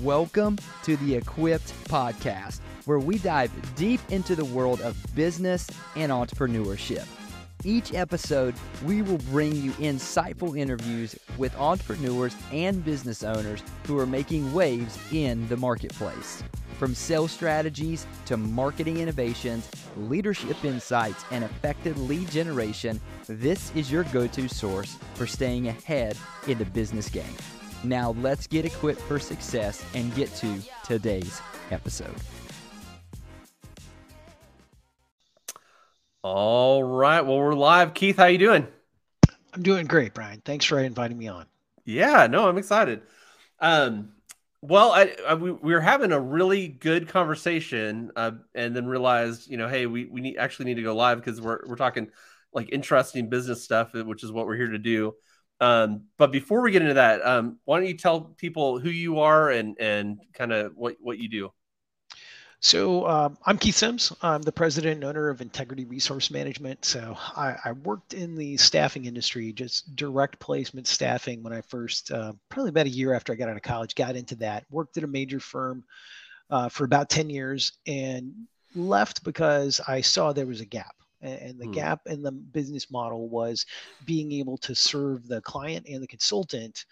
Welcome to the Equipped Podcast, where we dive deep into the world of business and entrepreneurship. Each episode, we will bring you insightful interviews with entrepreneurs and business owners who are making waves in the marketplace. From sales strategies to marketing innovations, leadership insights, and effective lead generation, this is your go to source for staying ahead in the business game. Now, let's get equipped for success and get to today's episode. All right. Well, we're live. Keith, how you doing? I'm doing great, Brian. Thanks for inviting me on. Yeah, no, I'm excited. Um, well, I, I, we, we were having a really good conversation, uh, and then realized, you know, hey, we, we need, actually need to go live because we're we're talking like interesting business stuff, which is what we're here to do. Um, but before we get into that, um, why don't you tell people who you are and and kind of what what you do? So um, I'm Keith Sims. I'm the president and owner of Integrity Resource Management. So I, I worked in the staffing industry, just direct placement staffing when I first, uh, probably about a year after I got out of college, got into that. Worked at a major firm uh, for about 10 years and left because I saw there was a gap. And the hmm. gap in the business model was being able to serve the client and the consultant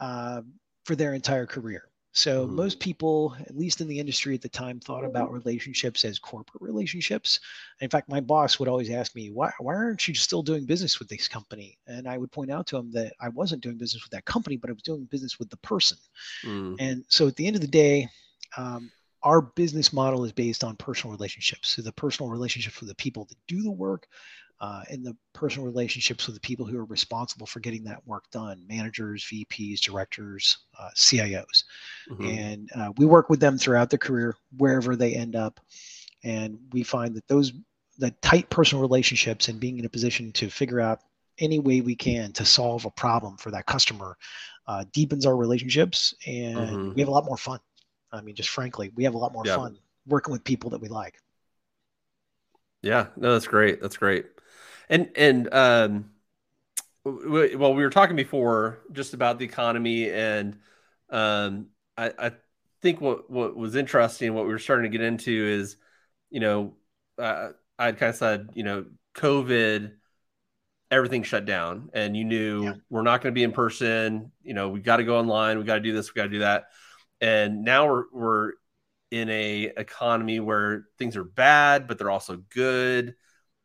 uh, for their entire career. So mm-hmm. most people, at least in the industry at the time, thought about relationships as corporate relationships. In fact, my boss would always ask me, "Why, why aren't you still doing business with this company?" And I would point out to him that I wasn't doing business with that company, but I was doing business with the person. Mm. And so at the end of the day, um, our business model is based on personal relationships. So the personal relationships with the people that do the work, uh, and the personal relationships with the people who are responsible for getting that work done managers vps directors uh, cios mm-hmm. and uh, we work with them throughout their career wherever they end up and we find that those the tight personal relationships and being in a position to figure out any way we can to solve a problem for that customer uh, deepens our relationships and mm-hmm. we have a lot more fun i mean just frankly we have a lot more yeah. fun working with people that we like yeah no that's great that's great and and um, well, we were talking before just about the economy, and um, I, I think what what was interesting, what we were starting to get into is, you know, uh, I kind of said, you know, COVID, everything shut down, and you knew yeah. we're not going to be in person. You know, we got to go online. We got to do this. We got to do that. And now we're we're in a economy where things are bad, but they're also good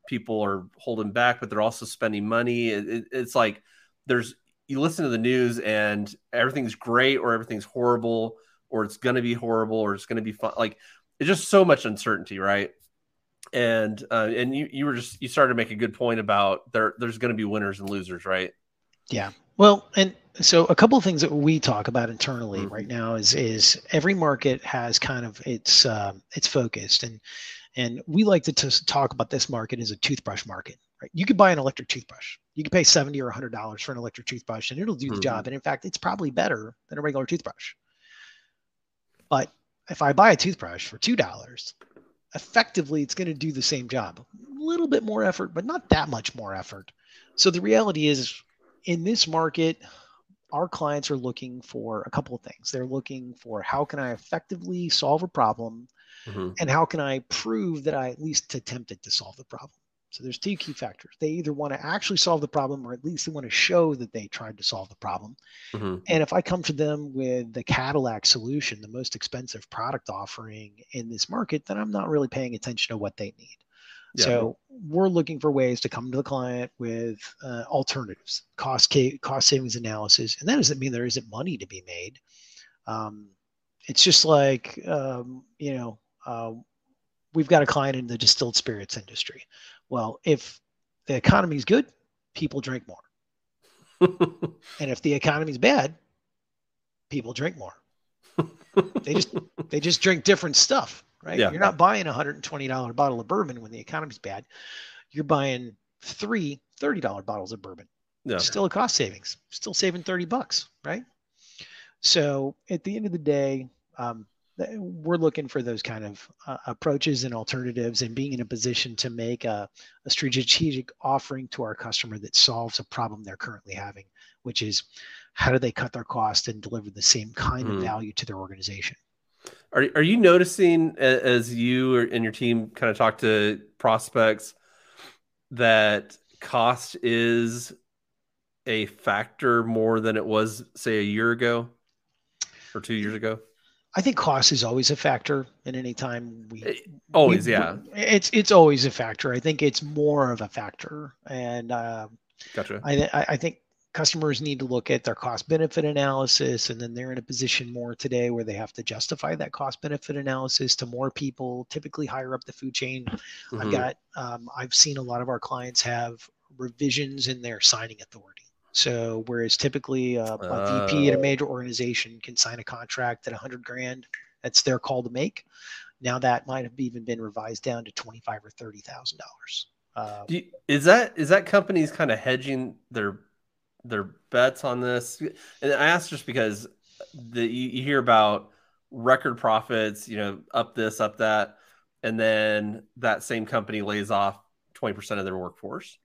people are holding back, but they're also spending money. It, it, it's like there's you listen to the news and everything's great or everything's horrible or it's going to be horrible or it's going to be fun. Like it's just so much uncertainty, right? And uh, and you you were just you started to make a good point about there there's going to be winners and losers, right? Yeah. Well, and so a couple of things that we talk about internally mm-hmm. right now is is every market has kind of its um, its focused and and we like to t- talk about this market as a toothbrush market. Right? You could buy an electric toothbrush. You could pay seventy or hundred dollars for an electric toothbrush, and it'll do the mm-hmm. job. And in fact, it's probably better than a regular toothbrush. But if I buy a toothbrush for two dollars, effectively it's going to do the same job. A little bit more effort, but not that much more effort. So the reality is, in this market, our clients are looking for a couple of things. They're looking for how can I effectively solve a problem Mm-hmm. And how can I prove that I at least attempted to solve the problem? So there's two key factors. They either want to actually solve the problem or at least they want to show that they tried to solve the problem. Mm-hmm. And if I come to them with the Cadillac solution, the most expensive product offering in this market, then I'm not really paying attention to what they need. Yeah. So we're looking for ways to come to the client with uh, alternatives, cost ca- cost savings analysis, and that doesn't mean there isn't money to be made. Um, it's just like um, you know uh, we've got a client in the distilled spirits industry. Well, if the economy is good, people drink more. and if the economy is bad, people drink more. they just they just drink different stuff, right? Yeah. You're not buying a $120 bottle of bourbon when the economy's bad. You're buying three $30 bottles of bourbon. Yeah. Still a cost savings. Still saving 30 bucks, right? So at the end of the day, um, we're looking for those kind of uh, approaches and alternatives and being in a position to make a, a, strategic offering to our customer that solves a problem they're currently having which is how do they cut their cost and deliver the same kind mm. of value to their organization are, are you noticing as you and your team kind of talk to prospects that cost is a factor more than it was say a year ago or two years ago I think cost is always a factor in any time we eh, always we, yeah it's it's always a factor. I think it's more of a factor, and uh, gotcha. I I think customers need to look at their cost benefit analysis, and then they're in a position more today where they have to justify that cost benefit analysis to more people, typically higher up the food chain. Mm-hmm. I've got um, I've seen a lot of our clients have revisions in their signing authority. So whereas typically uh, a uh, VP at a major organization can sign a contract at 100 grand, that's their call to make. Now that might have even been revised down to 25 or 30 thousand um, dollars. Is that is that companies kind of hedging their their bets on this? And I ask just because the you, you hear about record profits, you know, up this, up that, and then that same company lays off 20% of their workforce.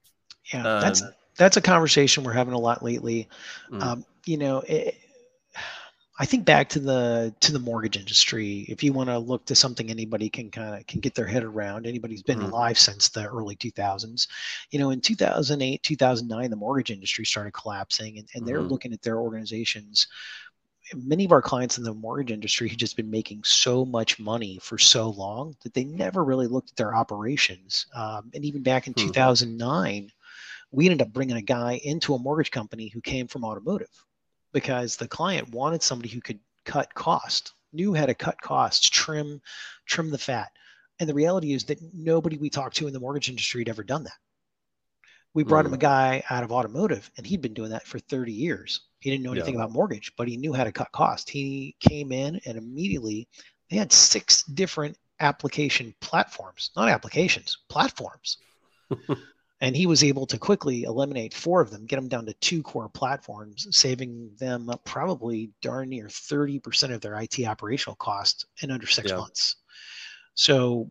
Yeah, um, that's that's a conversation we're having a lot lately. Mm. Um, you know, it, I think back to the to the mortgage industry. If you want to look to something anybody can kind of can get their head around, anybody's been mm. alive since the early 2000s. You know, in 2008, 2009, the mortgage industry started collapsing, and, and they're mm. looking at their organizations. Many of our clients in the mortgage industry had just been making so much money for so long that they never really looked at their operations. Um, and even back in mm. 2009, we ended up bringing a guy into a mortgage company who came from automotive because the client wanted somebody who could cut cost, knew how to cut costs, trim, trim the fat. And the reality is that nobody we talked to in the mortgage industry had ever done that. We brought mm. him a mm. guy out of automotive, and he'd been doing that for 30 years. He didn't know anything yeah. about mortgage, but he knew how to cut cost. He came in and immediately they had six different application platforms, not applications, platforms. and he was able to quickly eliminate four of them get them down to two core platforms saving them probably darn near 30% of their it operational costs in under six yeah. months so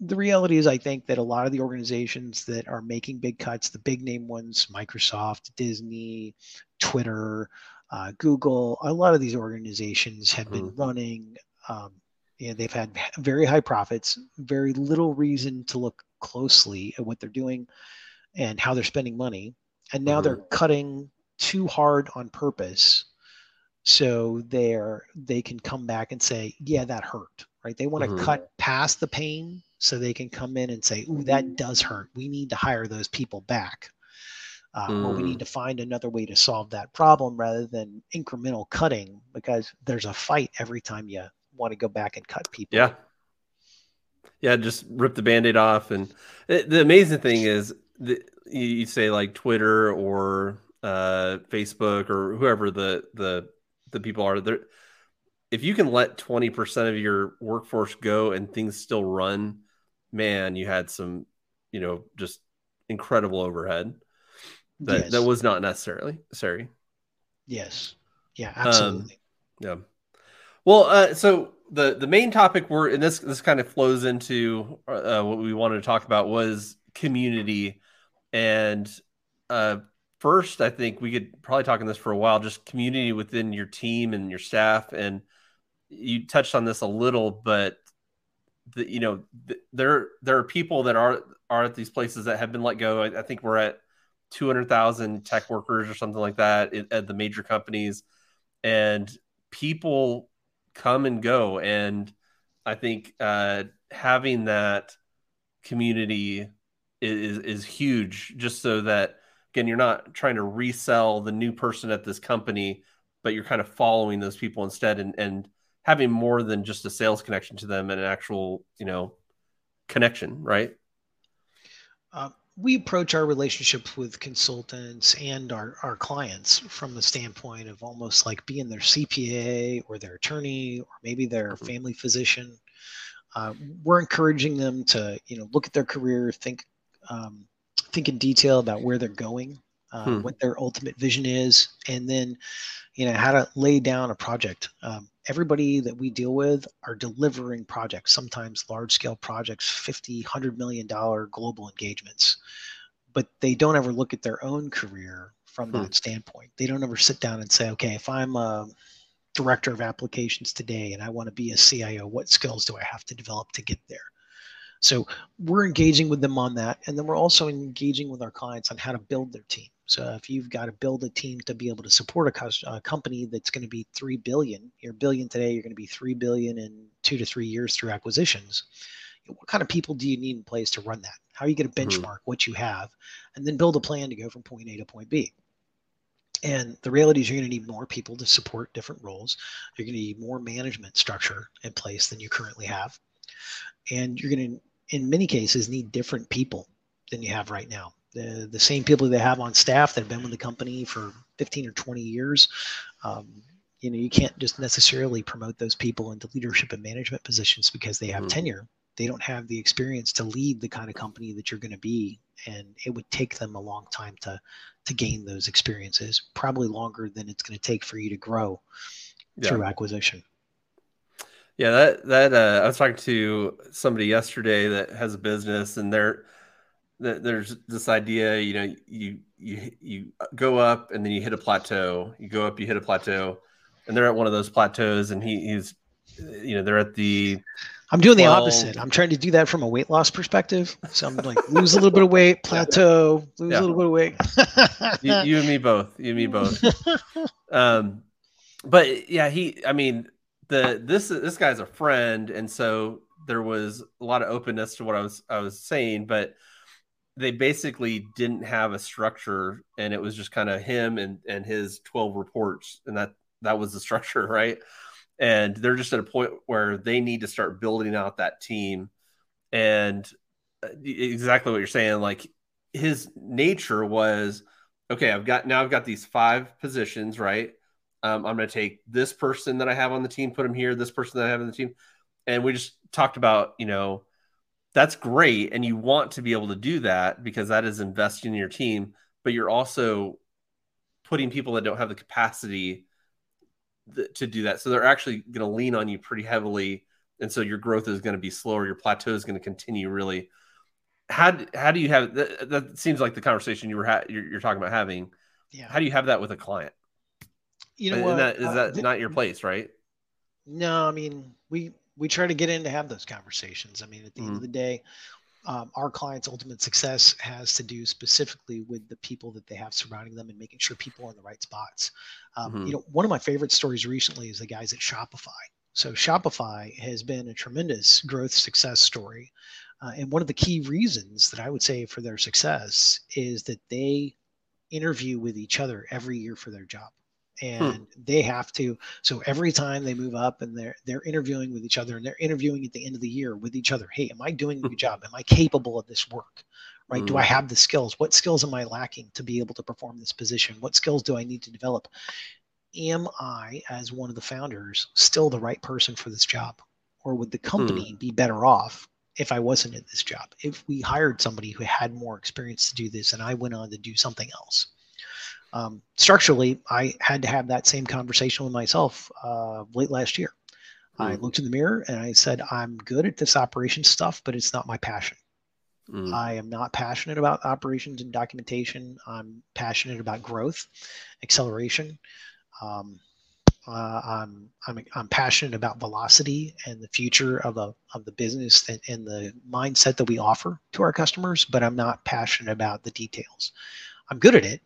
the reality is i think that a lot of the organizations that are making big cuts the big name ones microsoft disney twitter uh, google a lot of these organizations have been mm. running um, you know, they've had very high profits very little reason to look closely at what they're doing and how they're spending money. And now mm-hmm. they're cutting too hard on purpose. So they're they can come back and say, yeah, that hurt. Right. They want to mm-hmm. cut past the pain so they can come in and say, ooh, that does hurt. We need to hire those people back. Uh, mm. Or we need mm. to find another way to solve that problem rather than incremental cutting because there's a fight every time you want to go back and cut people. Yeah. Yeah, just rip the band-aid off. And it, the amazing thing is the, you say like Twitter or uh, Facebook or whoever the the the people are there. If you can let twenty percent of your workforce go and things still run, man, you had some, you know, just incredible overhead that yes. that was not necessarily sorry. Yes. Yeah. Absolutely. Um, yeah. Well, uh, so the the main topic we're and this this kind of flows into uh, what we wanted to talk about was community and uh, first, I think we could probably talk on this for a while, just community within your team and your staff. And you touched on this a little, but the, you know, the, there there are people that are are at these places that have been let go. I, I think we're at two hundred thousand tech workers or something like that at, at the major companies, and people come and go. And I think uh, having that community is is huge just so that again you're not trying to resell the new person at this company but you're kind of following those people instead and and having more than just a sales connection to them and an actual you know connection right uh, we approach our relationships with consultants and our, our clients from the standpoint of almost like being their cpa or their attorney or maybe their mm-hmm. family physician uh, we're encouraging them to you know look at their career think um, think in detail about where they're going, uh, hmm. what their ultimate vision is, and then you know how to lay down a project. Um, everybody that we deal with are delivering projects, sometimes large scale projects, 50, 100 million dollar global engagements. But they don't ever look at their own career from hmm. that standpoint. They don't ever sit down and say, okay, if I'm a director of applications today and I want to be a CIO, what skills do I have to develop to get there? So we're engaging with them on that. And then we're also engaging with our clients on how to build their team. So if you've got to build a team to be able to support a, a company that's going to be 3 billion, you're billion today, you're going to be 3 billion in two to three years through acquisitions. What kind of people do you need in place to run that? How are you going to mm-hmm. benchmark mm-hmm. what you have and then build a plan to go from point A to point B? And the reality is, you're going to need more people to support different roles. You're going to need more management structure in place than you currently have. And you're going to, in many cases, need different people than you have right now the, the same people they have on staff that have been with the company for 15 or 20 years. Um, you know, you can't just necessarily promote those people into leadership and management positions because they have mm-hmm. tenure. They don't have the experience to lead the kind of company that you're going to be, and it would take them a long time to to gain those experiences. Probably longer than it's going to take for you to grow yeah. through acquisition. Yeah, that that uh, I was talking to somebody yesterday that has a business, and they're there's this idea, you know, you you you go up and then you hit a plateau. You go up, you hit a plateau, and they're at one of those plateaus, and he, he's, you know, they're at the. I'm doing 12, the opposite. I'm trying to do that from a weight loss perspective. So I'm like lose a little bit of weight, plateau, lose yeah. a little bit of weight. you, you, and me both. You and me both. um, but yeah, he. I mean, the this this guy's a friend, and so there was a lot of openness to what I was I was saying, but they basically didn't have a structure and it was just kind of him and and his 12 reports and that that was the structure right? And they're just at a point where they need to start building out that team. And uh, exactly what you're saying like his nature was okay i've got now i've got these five positions right um, i'm going to take this person that i have on the team put him here this person that i have on the team. And we just talked about you know that's great and you want to be able to do that because that is investing in your team but you're also putting people that don't have the capacity th- to do that. So they're actually going to lean on you pretty heavily. And so your growth is going to be slower. Your plateau is going to continue really. How, how do you have that, that seems like the conversation you were ha- you're, you're, talking about having. Yeah. How do you have that with a client you know what? That, is uh, that th- not your place right no i mean we we try to get in to have those conversations. I mean, at the mm-hmm. end of mm-hmm. the day, um, our clients' ultimate success has to do specifically with the people that they have surrounding them and making sure people are in the right spots. Um, mm-hmm. You know, one of my favorite stories recently is the guys at Shopify. So Shopify has been a tremendous growth success story, uh, and one of the key reasons that I would say for their success is that they interview with each other every year for their job. Hmm. and hmm. they have to so every time they move up and they're they're interviewing with each other and they're interviewing at the end of the year with each other hey am i doing a good hmm. job am i capable of this work right mm. do i hmm. have the skills what skills am i lacking to be able to perform this position what skills do i need to develop am i as one of the founders still the right person for this job or would the company mm. be better off if i wasn't in this job if we hired somebody who had more experience to do this and i went on to do something else um, structurally, I had to have that same conversation with myself uh, late last year. Mm. I looked in the mirror and I said, I'm good at this operations stuff, but it's not my passion. Mm. I am not passionate about operations and documentation. I'm passionate about growth, acceleration. Um, uh, I'm, I'm, I'm passionate about velocity and the future of, a, of the business and, and the mindset that we offer to our customers, but I'm not passionate about the details. I'm good at it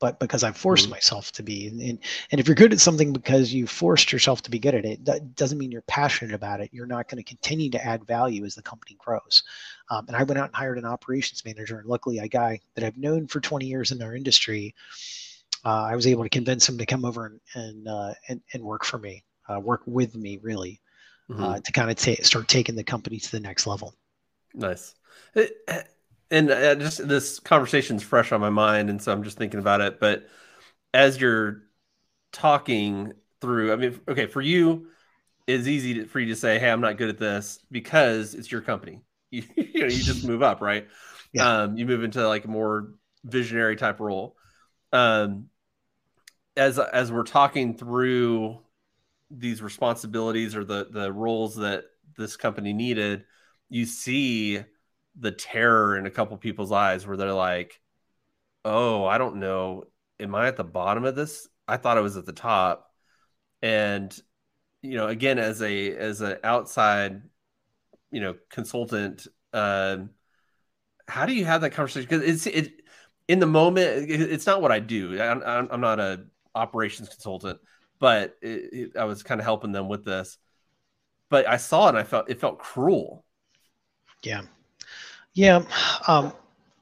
but because I've forced mm-hmm. myself to be. And, and, if you're good at something because you forced yourself to be good at it, that doesn't mean you're passionate about it. You're not going to continue to add value as the company grows. Um, and I went out and hired an operations manager, and luckily, a guy that I've known for 20 years in our industry, uh, I was able to convince him to come over and and uh, and, and, work for me, uh, work with me, really, uh, mm-hmm. to kind of ta- start taking the company to the next level. Nice and uh, just this conversation's fresh on my mind, and so I'm just thinking about it. But as you're talking through, I mean, okay, for you, it's easy to, for you to say, "Hey, I'm not good at this," because it's your company. You, you know, you just move up, right? Yeah. Um, you move into like a more visionary type role. Um, as as we're talking through these responsibilities or the the roles that this company needed, you see the terror in a couple people's eyes where they're like, "Oh, I don't know, am I at the bottom of this? I thought I was at the top." And you know, again, as a as an outside, you know, consultant, um, how do you have that conversation? Because it's it in the moment. It's not what I do. I'm, I'm not a operations consultant, but it, it, I was kind of helping them with this. But I saw it and I felt it felt cruel. Yeah, yeah. Um,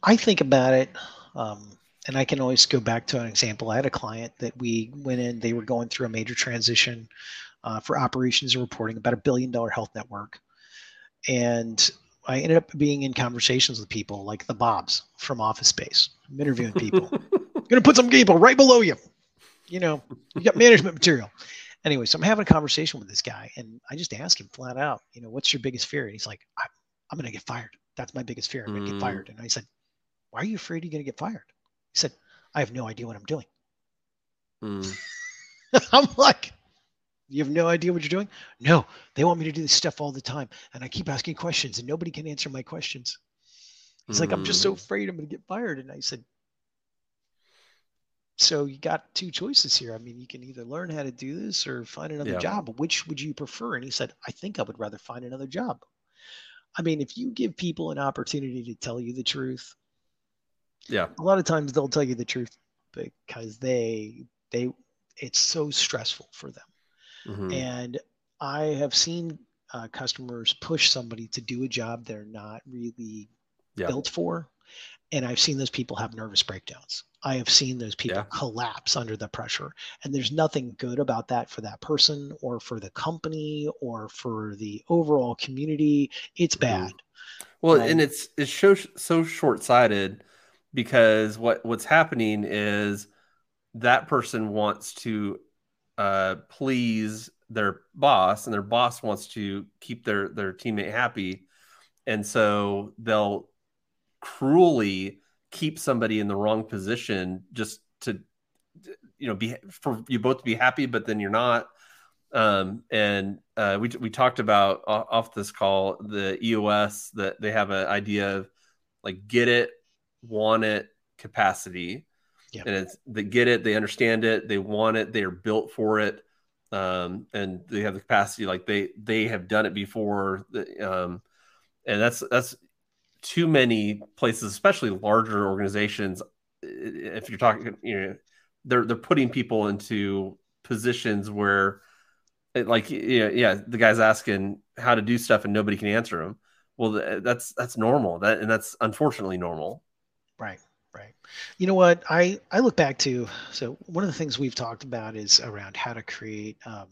I think about it, um, and I can always go back to an example. I had a client that we went in; they were going through a major transition uh, for operations and reporting, about a billion dollar health network, and I ended up being in conversations with people like the Bobs from Office Space. I'm interviewing people. I'm gonna put some people right below you you know, you got management material. Anyway, so I'm having a conversation with this guy, and I just ask him flat out, you know, what's your biggest fear? And he's like, I, am going to get fired. That's my biggest fear. I'm going to get mm. fired. And I said, Why are you afraid you're going to get fired? He said, I have no idea what I'm doing. Mm. I'm like, you have no idea what you're doing? No, they want me to do this stuff all the time. And I keep asking questions and nobody can answer my questions. He's mm. like, I'm just so mm. afraid I'm going to get fired. And I said, so you got two choices here. I mean, you can either learn how to do this or find another yeah. job. Which would you prefer? And he said, I think I would rather find another job. I mean, if you give people an opportunity to tell you the truth, yeah, a lot of times they'll tell you the truth because they they it's so stressful for them. Mm-hmm. And I have seen uh, customers push somebody to do a job they're not really yeah. built for, and I've seen those people have nervous breakdowns. I have seen those people yeah. collapse under the pressure. And there's nothing good about that for that person or for the company or for the overall community. It's mm-hmm. bad. Well, um, and it's it's so so short-sighted because what what's happening is that person wants to uh, please their boss and their boss wants to keep their their teammate happy and so they'll cruelly keep somebody in the wrong position just to you know be for you both to be happy but then you're not um, and uh, we we talked about off this call the EOS that they have an idea of like get it, want it, capacity, yeah. and it's they get it, they understand it, they want it, they are built for it, um, and they have the capacity. Like they they have done it before, um, and that's that's too many places, especially larger organizations. If you're talking, you know, they're they're putting people into positions where, like, yeah, yeah, the guy's asking how to do stuff and nobody can answer him. Well, that's that's normal. That and that's unfortunately normal. Right. Right. You know what? I I look back to so one of the things we've talked about is around how to create um,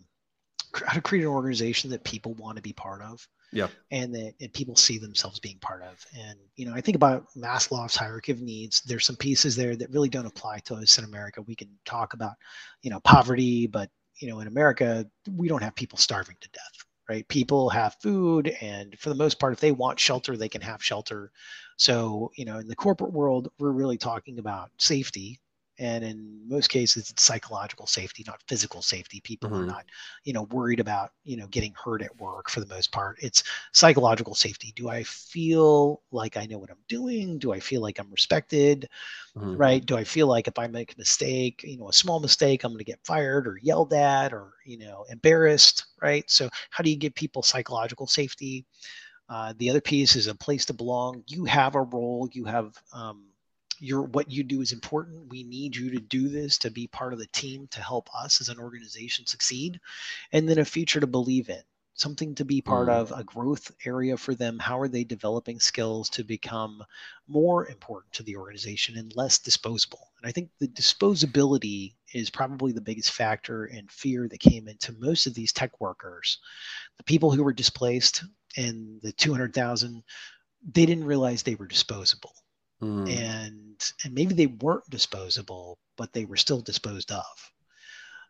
how to create an organization that people want to be part of yeah. and that and people see themselves being part of. And you know i think about maslow's hierarchy of needs. There's some pieces there that really don't apply to us in america. We can talk about you know poverty but you know in america we don't have people starving to death right? People have food and for the most part if they want shelter they can have shelter. So you know in the corporate world we're really talking about safety and in most cases it's psychological safety not physical safety. People mm-hmm. are not you know worried about you know getting hurt at work for the most part. It's psychological safety. Do i feel like i know what i'm doing? Do i feel like i'm respected? Mm-hmm. right? Do i feel like if i make a mistake you know a small mistake i'm going to get fired or yelled at or you know embarrassed right? So how do you give people psychological safety? Uh, the other piece is a place to belong. You have a role. You have um, your what you do is important. We need you to do this to be part of the team to help us as an organization succeed, and then a future to believe in something to be part mm. of, a growth area for them. How are they developing skills to become more important to the organization and less disposable? And I think the disposability is probably the biggest factor and fear that came into most of these tech workers. The people who were displaced and the 200,000, they didn't realize they were disposable mm. and and maybe they weren't disposable, but they were still disposed of.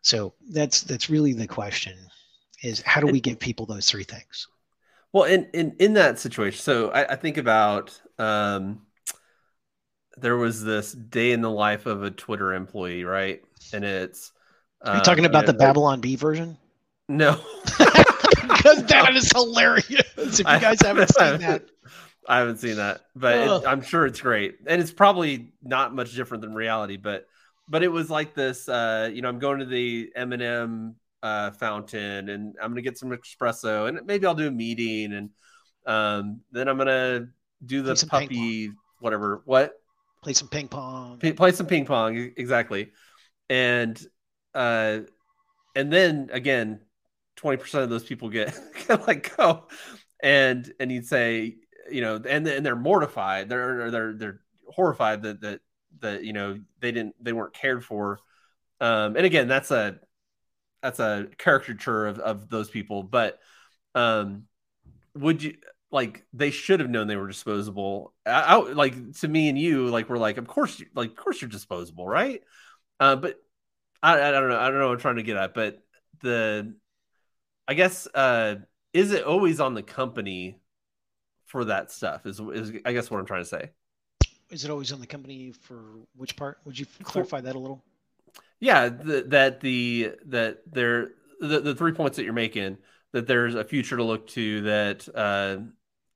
So that's that's really the question: is how do we give people those three things? Well, in in in that situation, so I, I think about um, there was this day in the life of a Twitter employee, right? And it's are you talking um, about the Babylon Bee version? No, because that is hilarious. If you guys haven't seen that, I haven't seen that, but it, I'm sure it's great, and it's probably not much different than reality. But but it was like this. Uh, you know, I'm going to the M and M uh, fountain, and I'm gonna get some espresso, and maybe I'll do a meeting, and um, then I'm gonna do the puppy, whatever. What? Play some ping pong. P- play some ping pong, exactly. And uh, and then again, twenty percent of those people get, get like go, and and you'd say, you know, and and they're mortified. They're they're they're horrified that that that you know they didn't they weren't cared for. Um, and again, that's a that's a caricature of, of those people. But um, would you like they should have known they were disposable? I, I, like to me and you, like we're like, of course, you, like of course you're disposable, right? Uh, but I, I don't know. I don't know I'm trying to get at, but the I guess uh, is it always on the company for that stuff? Is is I guess what I'm trying to say. Is it always on the company for which part? Would you clarify that a little? Yeah, the, that the that there the, the three points that you're making that there's a future to look to that uh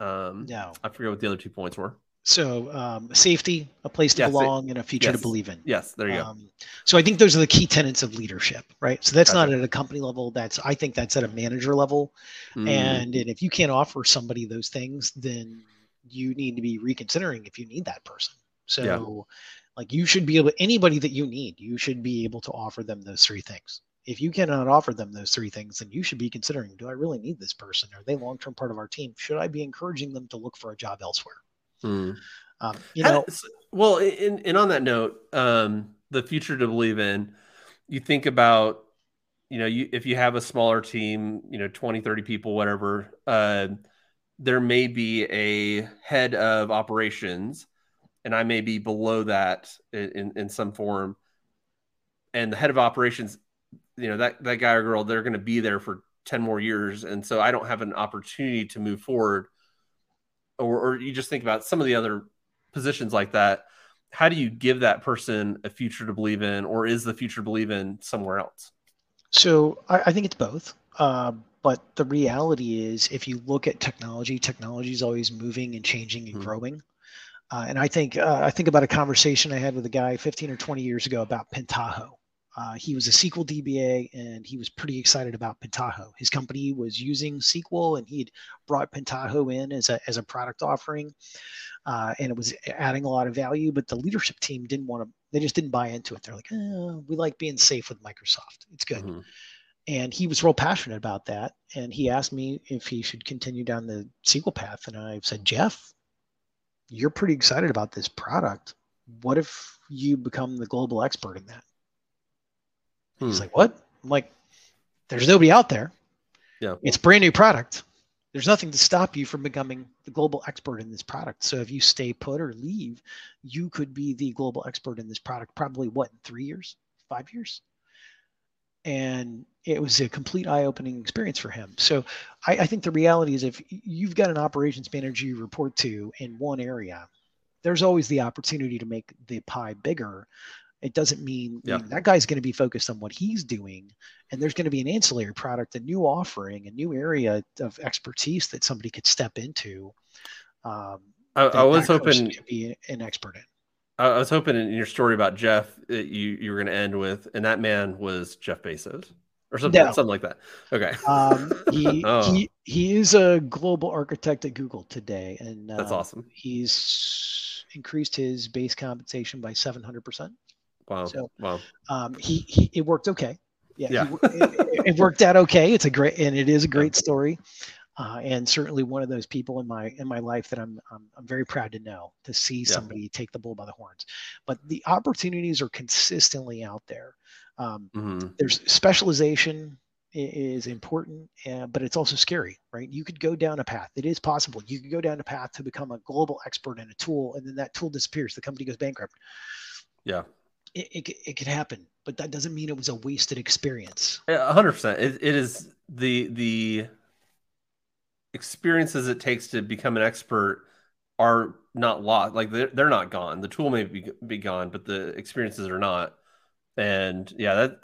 um no I forget what the other two points were. So um, safety, a place to yes, belong, and a future yes, to believe in. Yes, there you um, go. So I think those are the key tenets of leadership, right? So that's gotcha. not at a company level. That's I think that's at a manager level, mm. and, and if you can't offer somebody those things, then you need to be reconsidering if you need that person. So, yeah. like you should be able anybody that you need, you should be able to offer them those three things. If you cannot offer them those three things, then you should be considering: Do I really need this person? Are they long term part of our team? Should I be encouraging them to look for a job elsewhere? Hmm. Um, you know, well, and, and on that note, um, the future to believe in, you think about, you know, you, if you have a smaller team, you know, 20, 30 people, whatever, uh, there may be a head of operations and I may be below that in, in some form. And the head of operations, you know, that, that guy or girl, they're going to be there for 10 more years. And so I don't have an opportunity to move forward or, or you just think about some of the other positions like that, how do you give that person a future to believe in, or is the future to believe in somewhere else? So I, I think it's both. Uh, but the reality is, if you look at technology, technology is always moving and changing and mm-hmm. growing. Uh, and I think uh, I think about a conversation I had with a guy 15 or 20 years ago about Pentaho. Uh, he was a SQL DBA and he was pretty excited about Pentaho. His company was using SQL and he'd brought Pentaho in as a, as a product offering uh, and it was adding a lot of value, but the leadership team didn't want to, they just didn't buy into it. They're like, oh, we like being safe with Microsoft. It's good. Mm-hmm. And he was real passionate about that. And he asked me if he should continue down the SQL path. And I said, Jeff, you're pretty excited about this product. What if you become the global expert in that? Hmm. He's like, what? I'm like, there's nobody out there. Yeah. It's brand new product. There's nothing to stop you from becoming the global expert in this product. So if you stay put or leave, you could be the global expert in this product probably what, in three years, five years? And it was a complete eye-opening experience for him. So I, I think the reality is if you've got an operations manager you report to in one area, there's always the opportunity to make the pie bigger it doesn't mean, yeah. that guy's going to be focused on what he's doing, and there's going to be an ancillary product, a new offering, a new area of expertise that somebody could step into. Um, I, I was hoping to be an expert in. I was hoping in your story about Jeff, you you were going to end with, and that man was Jeff Bezos or something, no. something like that. Okay. Um, he, oh. he he is a global architect at Google today, and that's uh, awesome. He's increased his base compensation by seven hundred percent. Wow. So, wow. Um, he, he, it worked okay. Yeah. yeah. He, it, it, worked out okay. It's a great, and it is a great story. Uh, and certainly one of those people in my in my life that I'm I'm, I'm very proud to know to see yeah. somebody take the bull by the horns. But the opportunities are consistently out there. Um, mm-hmm. There's specialization is important, uh, but it's also scary, right? You could go down a path. It is possible. You could go down a path to become a global expert in a tool, and then that tool disappears. The company goes bankrupt. Yeah it, it, it could happen, but that doesn't mean it was a wasted experience. hundred percent. It, it is the, the experiences it takes to become an expert are not lost. Like they're, they're not gone. The tool may be, be gone, but the experiences are not. And yeah, that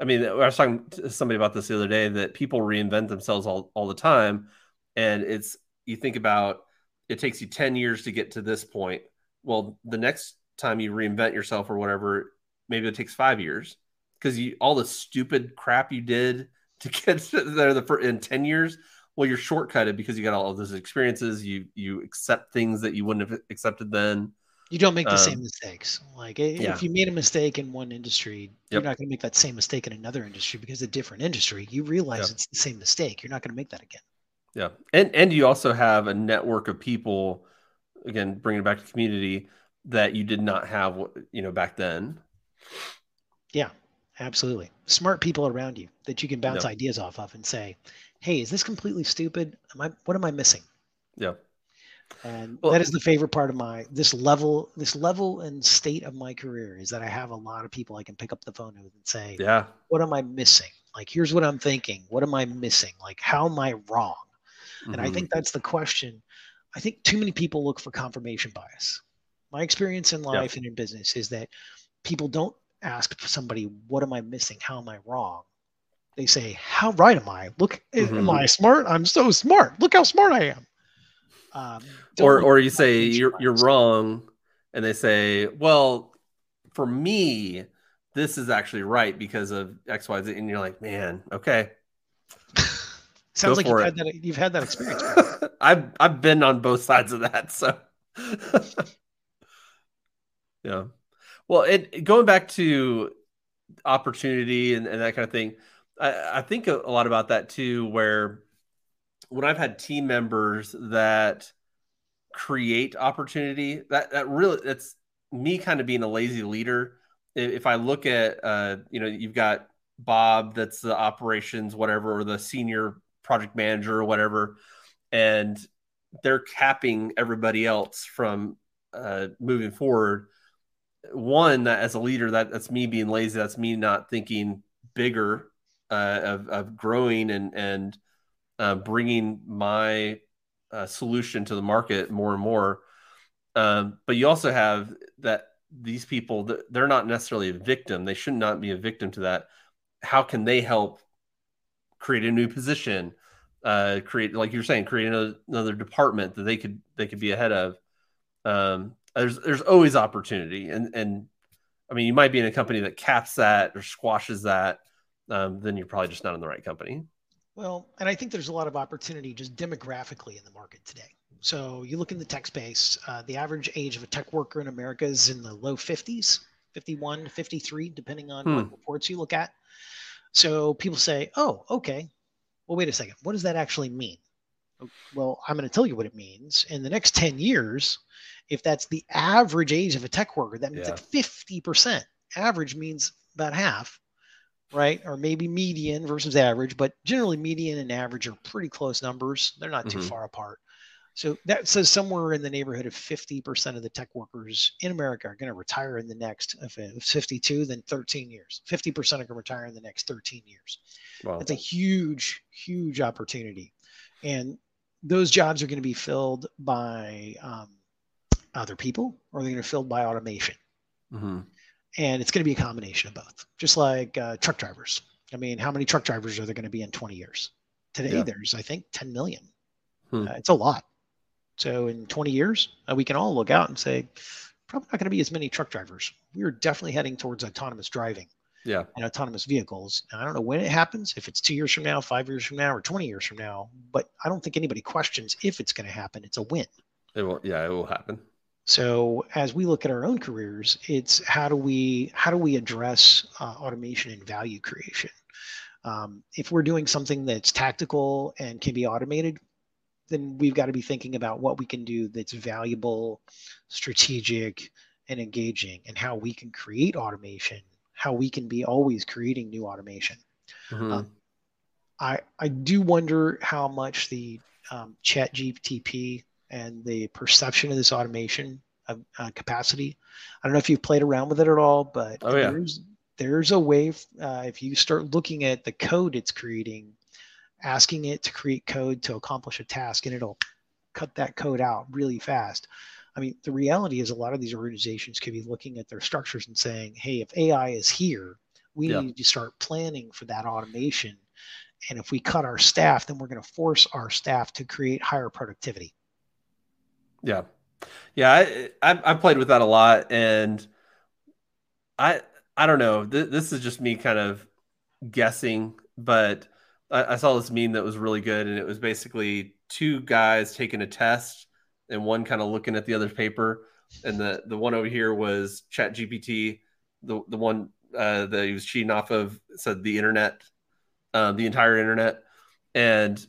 I mean, I was talking to somebody about this the other day that people reinvent themselves all, all the time. And it's, you think about it takes you 10 years to get to this point. Well, the next time you reinvent yourself or whatever, maybe it takes five years because you all the stupid crap you did to get there the in 10 years. Well, you're shortcutted because you got all of those experiences. You you accept things that you wouldn't have accepted then. You don't make the um, same mistakes. Like yeah. if you made a mistake in one industry, you're not going to make that same mistake in another industry because a different industry. You realize yep. it's the same mistake. You're not going to make that again. Yeah, and and you also have a network of people. Again, bringing it back to community that you did not have, you know, back then. Yeah, absolutely. Smart people around you that you can bounce ideas off of and say, "Hey, is this completely stupid? Am I? What am I missing?" Yeah and well, that is the favorite part of my this level this level and state of my career is that i have a lot of people i can pick up the phone with and say yeah what am i missing like here's what i'm thinking what am i missing like how am i wrong mm-hmm. and i think mm-hmm. that's the question i think too many people look for confirmation bias my experience in life and in business is that people don't ask somebody what am i missing? How am i wrong? They say how right am i? Look mm-hmm. am i smart? I'm so smart. Look how smart i am. Um, or or you say you're you're wrong, and they say, well, for me, this is actually right because of X Y Z, and you're like, man, okay. Sounds like you've had, that, you've had that experience. I've I've been on both sides of that, so yeah. Well, it going back to opportunity and, and that kind of thing, I, I think a, a lot about that too, where when I've had team members that create opportunity, that that really that's me kind of being a lazy leader. If I look at uh, you know, you've got Bob that's the operations, whatever, or the senior project manager or whatever, and they're capping everybody else from uh, moving forward. One that as a leader, that that's me being lazy. That's me not thinking bigger uh, of, of growing and and uh, bringing my uh, solution to the market more and more. Um, but you also have that these people they're not necessarily a victim. They should not be a victim to that. How can they help create a new position? Uh, create like you're saying, create another, another department that they could they could be ahead of. Um, there's there's always opportunity, and and I mean you might be in a company that caps that or squashes that. Um, then you're probably just not in the right company. Well, and I think there's a lot of opportunity just demographically in the market today. So you look in the tech space, uh, the average age of a tech worker in America is in the low 50s, 51 53, depending on hmm. what reports you look at. So people say, oh, okay. Well, wait a second. What does that actually mean? Well, I'm going to tell you what it means. In the next 10 years, if that's the average age of a tech worker, that means yeah. that 50%. Average means about half right? Or maybe median versus average, but generally median and average are pretty close numbers. They're not too mm-hmm. far apart. So that says somewhere in the neighborhood of 50% of the tech workers in America are going to retire in the next, if it's 52, then 13 years. 50% are going to retire in the next 13 years. Wow. That's a huge, huge opportunity. And those jobs are going to be filled by um, other people or they're going to be filled by automation. Mm-hmm. And it's going to be a combination of both. Just like uh, truck drivers. I mean how many truck drivers are there going to be in 20 years? Today yeah. there's i think 10 million. Hmm. uh, it's a lot. So in 20 years uh, we can all look out and say probably not going to be as many truck drivers. We're definitely heading towards autonomous driving yeah. and autonomous vehicles. Now, i don't know when it happens if it's two years from now five years from now or 20 years from now but i don't think anybody questions if it's going to happen. It's a win. It will yeah it will happen so as we look at our own careers, it's how do we how do we address uh, automation and value creation? Um, if we're doing something that's tactical and can be automated, then we've got to be thinking about what we can do that's valuable, strategic, and engaging, and how we can create automation, how we can be always creating new automation. Mm-hmm. Um, I I do wonder how much the um, Chat GTP and the perception of this automation of uh, capacity. I don't know if you've played around with it at all, but oh, yeah. there's there's a way uh, if you start looking at the code it's creating, asking it to create code to accomplish a task, and it'll cut that code out really fast. I mean, the reality is a lot of these organizations could be looking at their structures and saying, "Hey, if AI is here, We yeah. need to start planning for that automation. And if we cut our staff, then we're going to force our staff to create higher productivity. Yeah. Yeah. I, I, I played with that a lot. And I, I don't know. Th- this is just me kind of guessing, but I, I saw this meme that was really good. And it was basically two guys taking a test and one kind of looking at the other's paper. And the, the one over here was Chat GPT. The, the one uh, that he was cheating off of said the internet, uh, the entire internet. And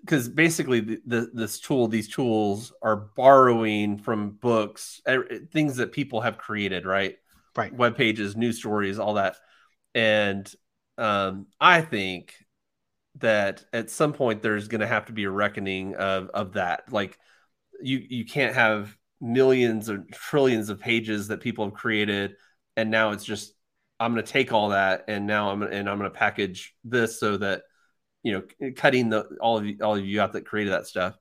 because basically the, the, this tool, these tools are borrowing from books, things that people have created, right? Right. Web pages, news stories, all that. And um, I think that at some point there's going to have to be a reckoning of of that. Like you you can't have millions or trillions of pages that people have created, and now it's just I'm going to take all that and now I'm and I'm going to package this so that you know cutting the all of you all of you out that created that stuff.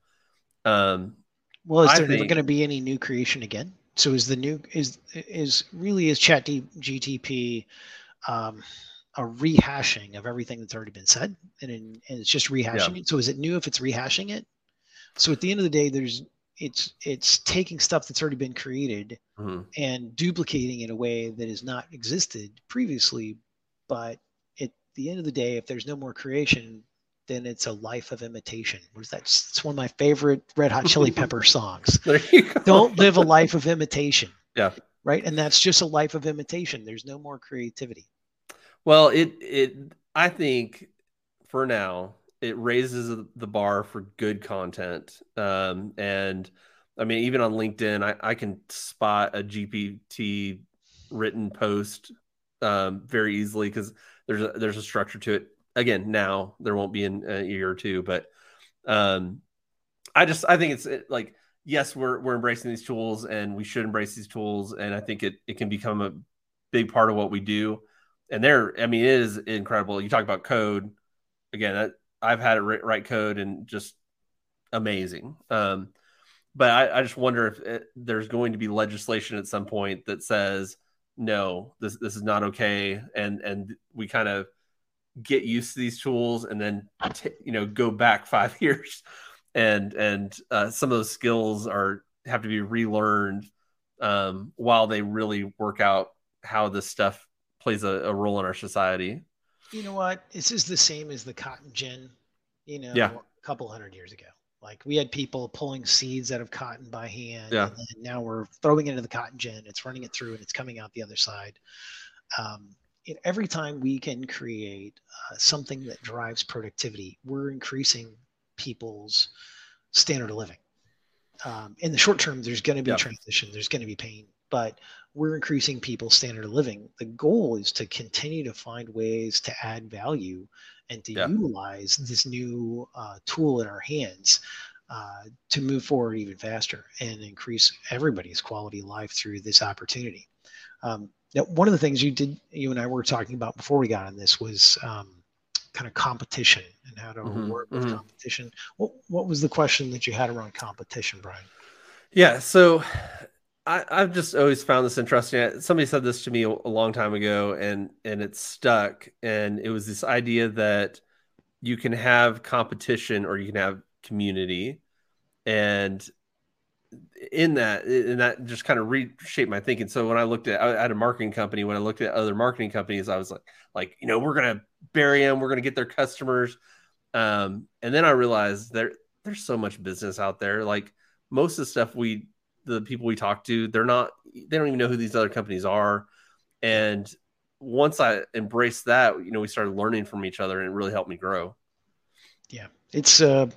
Um, well, is there think, never going to be any new creation again? So is the new is is really is Chat GTP um, a rehashing of everything that's already been said, and, in, and it's just rehashing yeah. it. So is it new if it's rehashing it? So at the end of the day, there's it's it's taking stuff that's already been created mm-hmm. and duplicating it in a way that has not existed previously. But the end of the day, if there's no more creation, then it's a life of imitation. What is that? It's one of my favorite Red Hot Chili Pepper songs. Don't live a life of imitation. Yeah. Right. And that's just a life of imitation. There's no more creativity. Well, it it I think for now it raises the bar for good content. Um, and I mean, even on LinkedIn, I, I can spot a GPT written post um, very easily because there's a, there's a structure to it. Again, now there won't be in a year or two, but um, I just I think it's like yes, we're we're embracing these tools and we should embrace these tools, and I think it it can become a big part of what we do and there, I mean, it is incredible. You talk about code again. I've had it write code and just amazing. Um, but I, I, just wonder if it, there's going to be legislation at some point that says no, this this is not okay, and and we kind of get used to these tools and then t- you know go back five years, and and uh, some of those skills are have to be relearned um, while they really work out how this stuff plays a, a role in our society. You know what? This is the same as the cotton gin, you know, yeah. a couple hundred years ago. Like we had people pulling seeds out of cotton by hand. Yeah. And now we're throwing it into the cotton gin. It's running it through and it's coming out the other side. Um, every time we can create uh, something that drives productivity, we're increasing people's standard of living. Um, in the short term, there's going to be yep. transition, there's going to be pain, but we're increasing people's standard of living. The goal is to continue to find ways to add value and to yeah. utilize this new uh, tool in our hands uh, to move forward even faster and increase everybody's quality of life through this opportunity. Um, now, one of the things you did, you and I were talking about before we got on this was um, kind of competition and how to mm-hmm, work with mm-hmm. competition. What, what was the question that you had around competition, Brian? Yeah, so I, have just always found this interesting. Somebody said this to me a, a long time ago, and and it stuck. And it was this idea that you can have competition or you can have community, and in that, and that just kind of reshaped my thinking. So when I looked at at a marketing company, when I looked at other marketing companies, I was like, like you know, we're gonna bury them, we're gonna get their customers, um, and then I realized there there's so much business out there. Like most of the stuff we the people we talk to, they're not, they don't even know who these other companies are. And once I embraced that, you know, we started learning from each other and it really helped me grow. Yeah. It's, uh,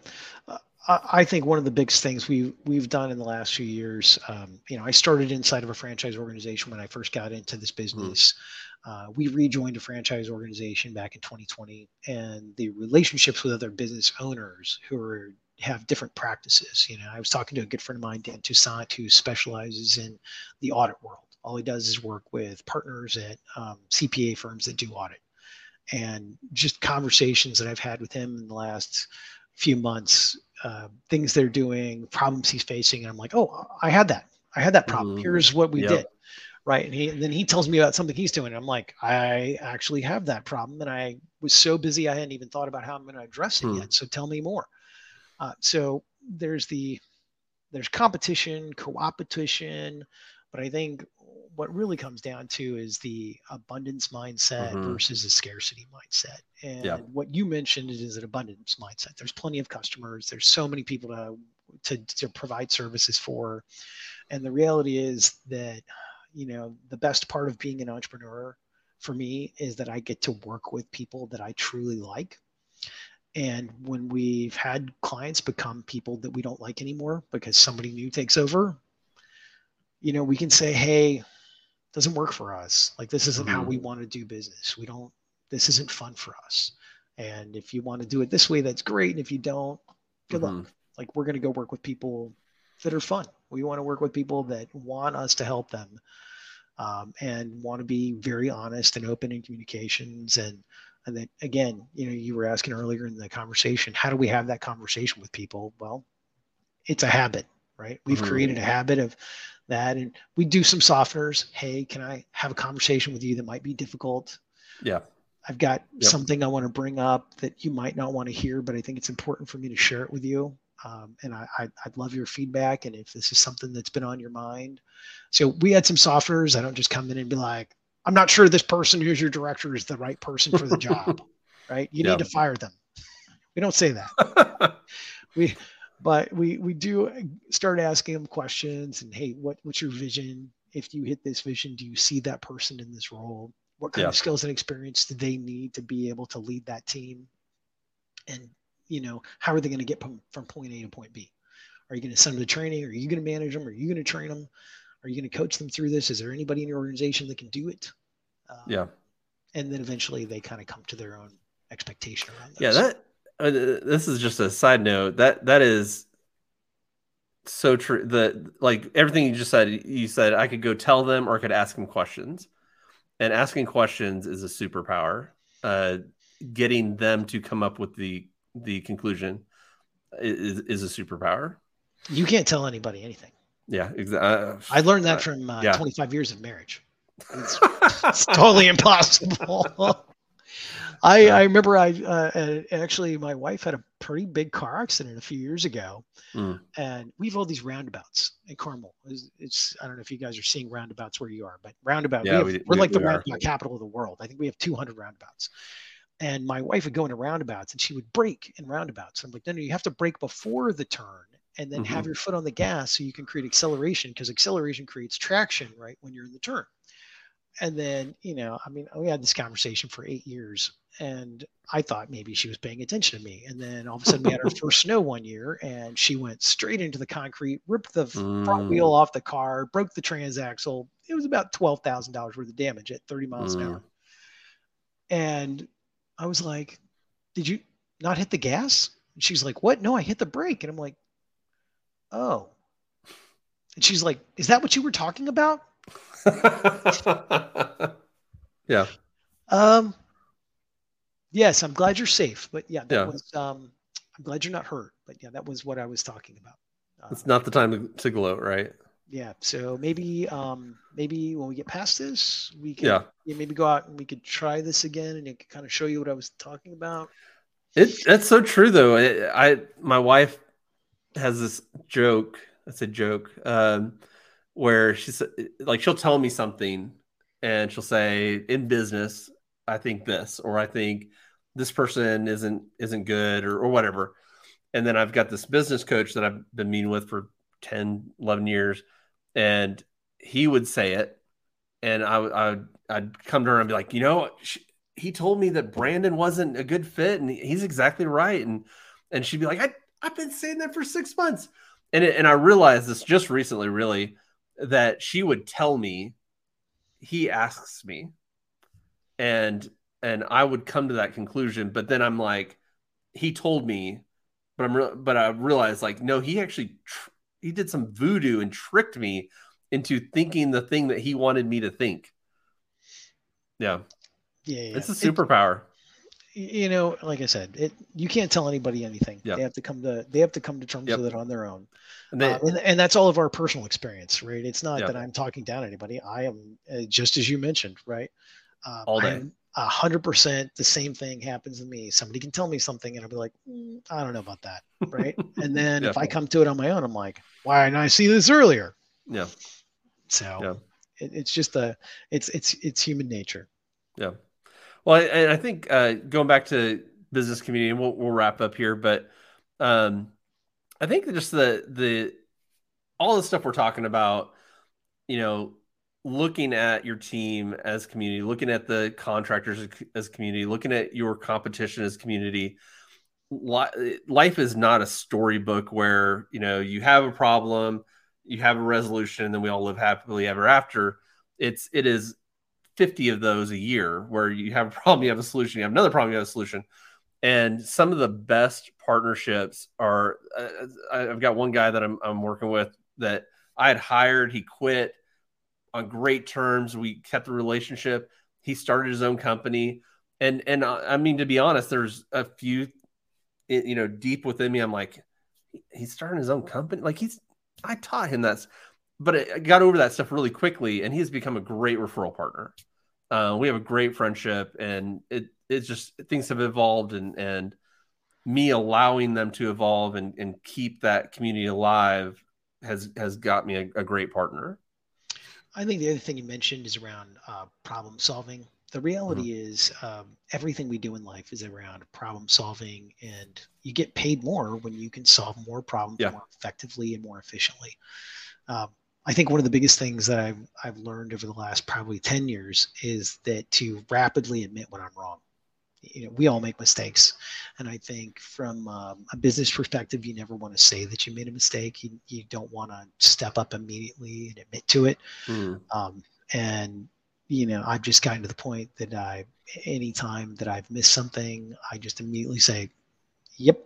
I think one of the biggest things we've we've done in the last few years, um, you know, I started inside of a franchise organization when I first got into this mm-hmm. business. Mm. Uh, we rejoined a franchise organization back in 2020, and the relationships with other business owners who are have different practices. You know, I was talking to a good friend of mine, Dan Toussaint, who specializes in the audit world. All he does is work with partners at um, CPA firms that do audit. And just conversations that I've had with him in the last few months, uh, things they're doing, problems he's facing. And I'm like, oh, I had that. I had that problem. Mm-hmm. Here's what we yep. did right and, he, and then he tells me about something he's doing i'm like i actually have that problem and i was so busy i hadn't even thought about how i'm going to address it hmm. yet so tell me more uh, so there's the there's competition co-opetition but i think what really comes down to is the abundance mindset mm-hmm. versus a scarcity mindset. And yeah. what you mentioned is an abundance mindset. There's plenty of customers. There's so many people to, to, to provide services for. And the reality is that you know the best part of being an entrepreneur for me is that i get to work with people that i truly like and when we've had clients become people that we don't like anymore because somebody new takes over you know we can say hey doesn't work for us like this isn't mm-hmm. how we mm-hmm. want to do business we don't this isn't fun for us and if you want to do it this way that's great and if you don't good mm-hmm. luck like we're going to go work with people that are fun we want to work with people that want us to help them um, and want to be very honest and open in communications. And, and then again, you know, you were asking earlier in the conversation, how do we have that conversation with people? Well, it's a habit, right? We've mm-hmm. created a habit of that. And we do some softeners. Hey, can I have a conversation with you that might be difficult? Yeah. I've got yep. something I want to bring up that you might not want to hear, but I think it's important for me to share it with you. Um, and I, I, would love your feedback. And if this is something that's been on your mind, so we had some softeners. I don't just come in and be like, I'm not sure this person who's your director is the right person for the job, right? You need to fire them. We don't say that. we, but we we do start asking them questions and hey, what what's your vision? If you hit this vision, do you see that person in this role? What kind yeah. of skills and experience do they need to be able to lead that team? And you know, how are they going to get from, from point A to point B? Are you going to send them to training? Are you going to manage them? Are you going to train them? Are you going to coach them through this? Is there anybody in your organization that can do it? Um, yeah. And then eventually they kind of come to their own expectation around those. Yeah, that uh, this is just a side note. That that is so true. The like everything you just said. You said I could go tell them or I could ask them questions, and asking questions is a superpower. Uh, getting them to come up with the the conclusion is, is a superpower. You can't tell anybody anything. Yeah, exactly. Uh, I learned that from uh, yeah. 25 years of marriage. It's, it's totally impossible. I, I remember I uh, actually my wife had a pretty big car accident a few years ago, mm. and we have all these roundabouts in Carmel. It's, it's, I don't know if you guys are seeing roundabouts where you are, but roundabout yeah, we are we, like we the roundabout capital of the world. I think we have 200 roundabouts, and my wife would go into roundabouts and she would brake in roundabouts. I'm like, no, no, you have to brake before the turn and then mm-hmm. have your foot on the gas so you can create acceleration because acceleration creates traction right when you're in the turn. And then, you know, I mean, we had this conversation for eight years and I thought maybe she was paying attention to me. And then all of a sudden we had our first snow one year and she went straight into the concrete, ripped the mm. front wheel off the car, broke the transaxle. It was about $12,000 worth of damage at 30 miles mm. an hour. And I was like, Did you not hit the gas? And she's like, What? No, I hit the brake. And I'm like, Oh. And she's like, Is that what you were talking about? yeah. Um, yes, I'm glad you're safe. But yeah, that yeah. was, um, I'm glad you're not hurt. But yeah, that was what I was talking about. it's not the time to, to gloat, right? yeah so maybe um maybe when we get past this we can yeah. yeah. maybe go out and we could try this again and it could kind of show you what i was talking about it that's so true though I, I my wife has this joke that's a joke um where she's like she'll tell me something and she'll say in business i think this or i think this person isn't isn't good or, or whatever. And then i've got this business coach that i've been meeting with for 10 11 years and he would say it, and I, I I'd come to her and be like, you know, she, he told me that Brandon wasn't a good fit, and he's exactly right, and and she'd be like, I I've been saying that for six months, and it, and I realized this just recently, really, that she would tell me, he asks me, and and I would come to that conclusion, but then I'm like, he told me, but I'm re- but I realized like no, he actually tr- he did some voodoo and tricked me into thinking the thing that he wanted me to think. Yeah. Yeah. yeah. It's a superpower. You know, like I said, it you can't tell anybody anything. Yep. They have to come to they have to come to terms Yep. with it on their own. And they, Uh, and, and that's all of our personal experience, right? It's not Yeah. that I'm talking down anybody. I am uh, just as you mentioned, right? Um, All day. A hundred percent the same thing happens to me. Somebody can tell me something, and I'll be like, "Mm, I don't know about that, right? And then if I come to it on my own, I'm like, why didn't I see this earlier? yeah, So Yeah. it, it's just a, it's it's it's human nature. yeah. Well, I- I think uh, going back to business community, and we'll we'll wrap up here, but um, I think just the the all the stuff we're talking about, you know, looking at your team as community, looking at the contractors as community, looking at your competition as community. Life is not a storybook where you know you have a problem, you have a resolution, and then we all live happily ever after. It's it is 50 of those a year where you have a problem, you have a solution, you have another problem, you have a solution. And some of the best partnerships are uh, I- I've got one guy that I'm, I'm working with that I had hired, he quit on great terms. We kept the relationship. He started his own company. And, and uh, I mean, to be honest, there's a few, you know, deep within me. I'm like, he's starting his own company. Like he's, I taught him that, but I got over that stuff really quickly, and he's become a great referral partner. Uh, we have a great friendship, and it it's just things have evolved, and and me allowing them to evolve and and keep that community alive has has got me a, a great partner. I think the other thing you mentioned is around uh, problem solving. The reality Mm-hmm. is, um, everything we do in life is around problem solving, and you get paid more when you can solve more problems Yeah. more effectively and more efficiently. Um, I think one of the biggest things that I've I've learned over the last probably ten years is that to rapidly admit when I'm wrong. You know, we all make mistakes, and I think from um, a business perspective, you never want to say that you made a mistake. You you don't want to step up immediately and admit to it. Hmm. Um, and you know, I've just gotten to the point that I, anytime that I've missed something, I just immediately say, "Yep,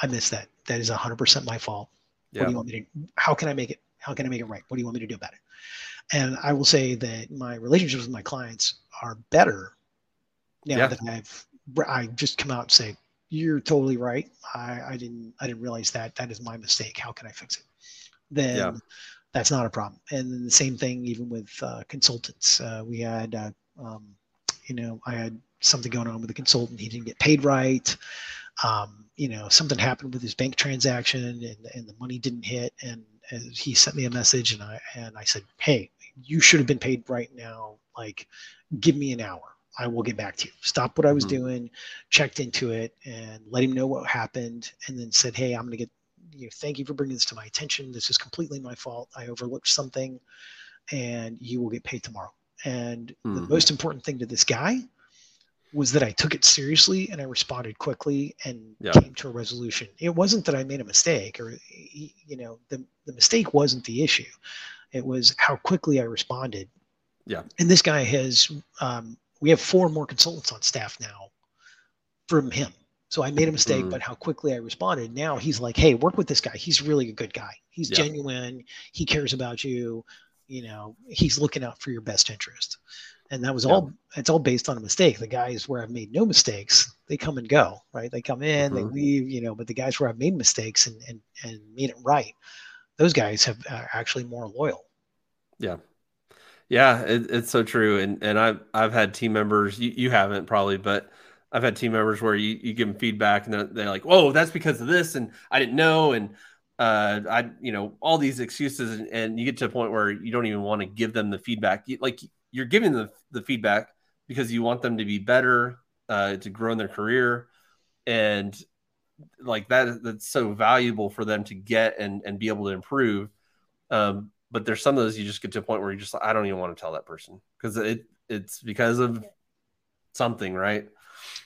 I missed that. That is 100% my fault. What do you want me to? How can I make it? How can I make it right? What do you want me to do about it?" And I will say that my relationships with my clients are better now Yeah. that I've I just come out and say, "You're totally right. I, I didn't I didn't realize that. That is my mistake. How can I fix it?" Then Yeah. that's not a problem. And then the same thing even with uh, consultants. Uh, we had, uh, um, you know, I had something going on with a consultant. He didn't get paid right. Um, you know, something happened with his bank transaction, and, and the money didn't hit. And, and he sent me a message, and I and I said, "Hey, you should have been paid right now. Like, give me an hour. I will get back to you." Stop what I was Mhm. doing, checked into it, and let him know what happened, and then said, "Hey, I'm going to get you know, thank you for bringing this to my attention. This is completely my fault. I overlooked something, and you will get paid tomorrow. And the Mhm. most important thing to this guy was that I took it seriously and I responded quickly and Yeah. came to a resolution. It wasn't that I made a mistake or, you know, the, the mistake wasn't the issue. It was how quickly I responded. Yeah. And this guy has, um, we have four more consultants on staff now from him. So I made a mistake, Mhm. but how quickly I responded. Now he's like, "Hey, work with this guy. He's really a good guy. He's Yeah. genuine. He cares about you. You know, he's looking out for your best interest." And that was Yeah. all. It's all based on a mistake. The guys where I've made no mistakes, they come and go, right? They come in, they Mhm. leave, you know. But the guys where I've made mistakes and and and made it right, those guys have are actually more loyal. Yeah. Yeah, it, it's so true. And and I've I've had team members, you, you haven't probably, but I've had team members where you, you give them feedback and they're, they're like, whoa, that's because of this. And I didn't know. And uh, I, you know, all these excuses. And, and you get to a point where you don't even want to give them the feedback. You, like you're giving the, the feedback because you want them to be better, uh, to grow in their career. And like that, that's so valuable for them to get and, and be able to improve. Um, but there's some of those you just get to a point where you just I don't even want to tell that person because it it's because of something, right?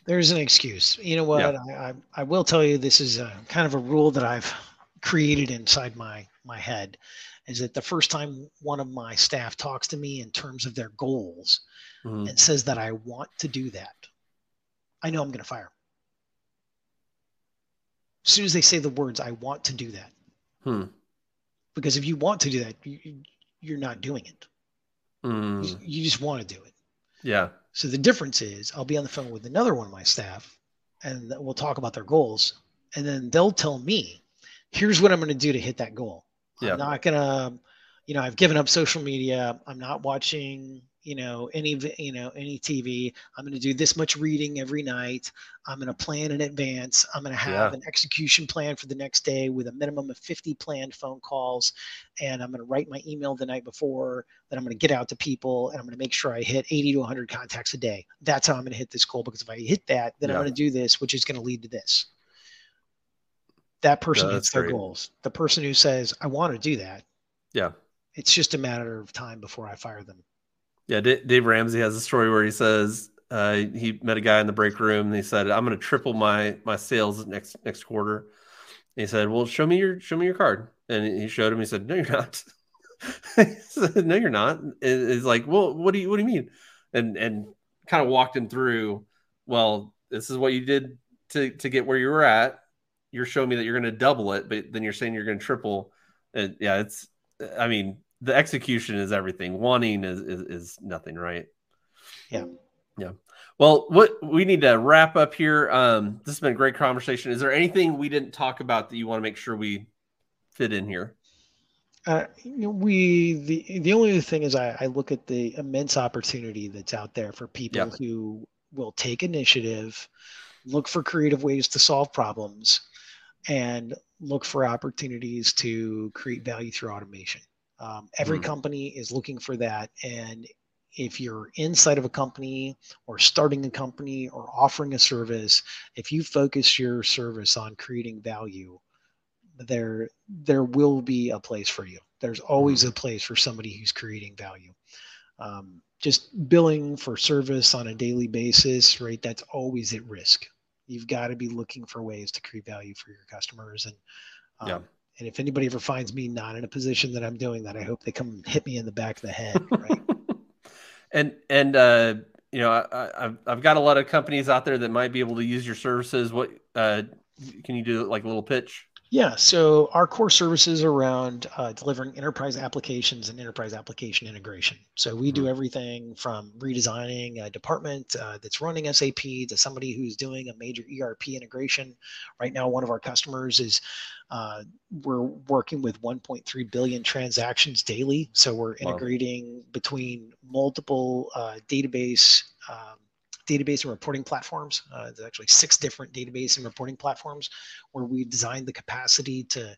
There's an excuse. You know what? I, I I will tell you this is a kind of a rule that I've created inside my my head is that the first time one of my staff talks to me in terms of their goals Mhm. and says that I want to do that, I know I'm going to fire. As soon as they say the words "I want to do that," Hmm. because if you want to do that, you, you- you're not doing it. You, Mm. you just want to do it. Yeah. So the difference is I'll be on the phone with another one of my staff and we'll talk about their goals. And then they'll tell me, here's what I'm going to do to hit that goal. Yeah. I'm not going to, you know, I've given up social media. I'm not watching you know any you know any tv i'm going to do this much reading every night. I'm going to plan in advance. I'm going to have Yeah. an execution plan for the next day with a minimum of 50 planned phone calls and i'm going to write my email the night before. That i'm going to get out to people and i'm going to make sure i hit 80 to 100 contacts a day. That's how i'm going to hit this goal because if i hit that then i'm going to do this which is going to lead to this. That person Yeah, hits their great. goals. The person who says i want to do that Yeah. it's just a matter of time before i fire them Yeah, Dave Ramsey has a story where he says uh, he met a guy in the break room and he said, "I'm going to triple my my sales next next quarter." And he said, "Well, show me your show me your card." And he showed him. He said, "No, you're not." said, "No, you're not." It's like, "Well, what do you what do you mean?" And and kind of walked him through. Well, this is what you did to to get where you were at. You're showing me that you're going to double it, but then you're saying you're going to triple. And yeah, it's. I mean, the execution is everything. Wanting is, is is nothing, right? Yeah. Yeah. Well, what we need to wrap up here. Um, this has been a great conversation. Is there anything we didn't talk about that you want to make sure we fit in here? Uh, we the the only other thing is I, I look at the immense opportunity that's out there for people Yeah. who will take initiative, look for creative ways to solve problems, and look for opportunities to create value through automation. Um, every Hmm. company is looking for that, and if you're inside of a company or starting a company or offering a service, if you focus your service on creating value, there there will be a place for you. There's always a place for somebody who's creating value. Um, just billing for service on a daily basis, right? That's always at risk. You've got to be looking for ways to create value for your customers. And um, Yeah. And if anybody ever finds me not in a position that I'm doing that, I hope they come hit me in the back of the head. Right? and and uh, you know, I, I've I've got a lot of companies out there that might be able to use your services. What uh, can you do? Like a little pitch? Yeah, so our core services around uh, delivering enterprise applications and enterprise application integration. So we do Mhm. everything from redesigning a department uh, that's running SAP to somebody who's doing a major ERP integration. Right now, one of our customers is uh, we're working with 1.3 billion transactions daily. So we're Wow. integrating between multiple uh, database. Um, database and reporting platforms. Uh, there's actually six different database and reporting platforms where we designed the capacity to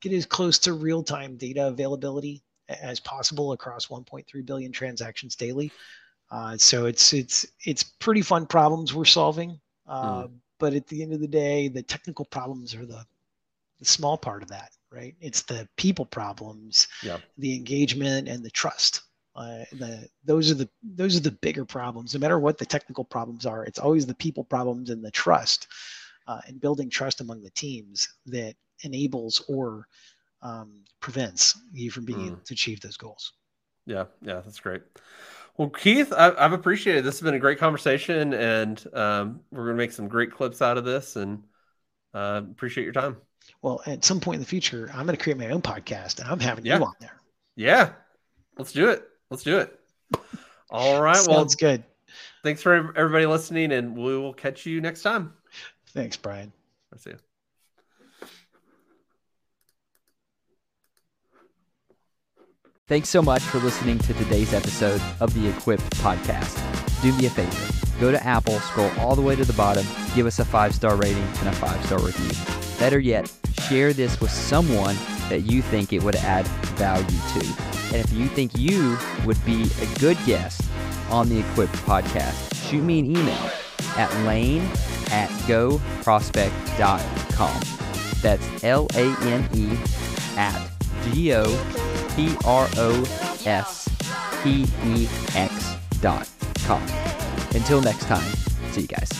get as close to real-time data availability as possible across 1.3 billion transactions daily. Uh, so it's it's it's pretty fun problems we're solving. Uh, But at the end of the day, the technical problems are the the small part of that, right? It's the people problems, Yeah. the engagement, and the trust. Uh, the those are the those are the bigger problems. No matter what the technical problems are, it's always the people problems and the trust, uh, and building trust among the teams that enables or um, prevents you from being Mm. able to achieve those goals. Yeah, yeah, that's great. Well, Keith, I, I've appreciated. This has been a great conversation, and um, we're going to make some great clips out of this. And uh, appreciate your time. Well, at some point in the future, I'm going to create my own podcast, and I'm having Yeah. you on there. Yeah, let's do it. Let's do it. All right. Well, Sounds good. thanks for everybody listening, and we will catch you next time. Thanks, Brian. Let's see. Thanks so much for listening to today's episode of the Equipped Podcast. Do me a favor go to Apple, scroll all the way to the bottom, give us a five star rating and a five star review. Better yet, share this with someone that you think it would add value to. And if you think you would be a good guest on the Equipped Podcast, shoot me an email at lane at goprospex.com. That's L A N E at G O P R O S P E X dot com. Until next time, see you guys.